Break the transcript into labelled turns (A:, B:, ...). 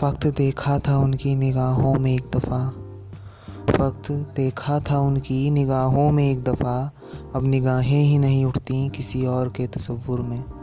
A: फ़क्त देखा था उनकी निगाहों में एक दफ़ा। फक्त देखा था उनकी निगाहों में एक दफ़ा। अब निगाहें ही नहीं उठती किसी और के तस्वुर में।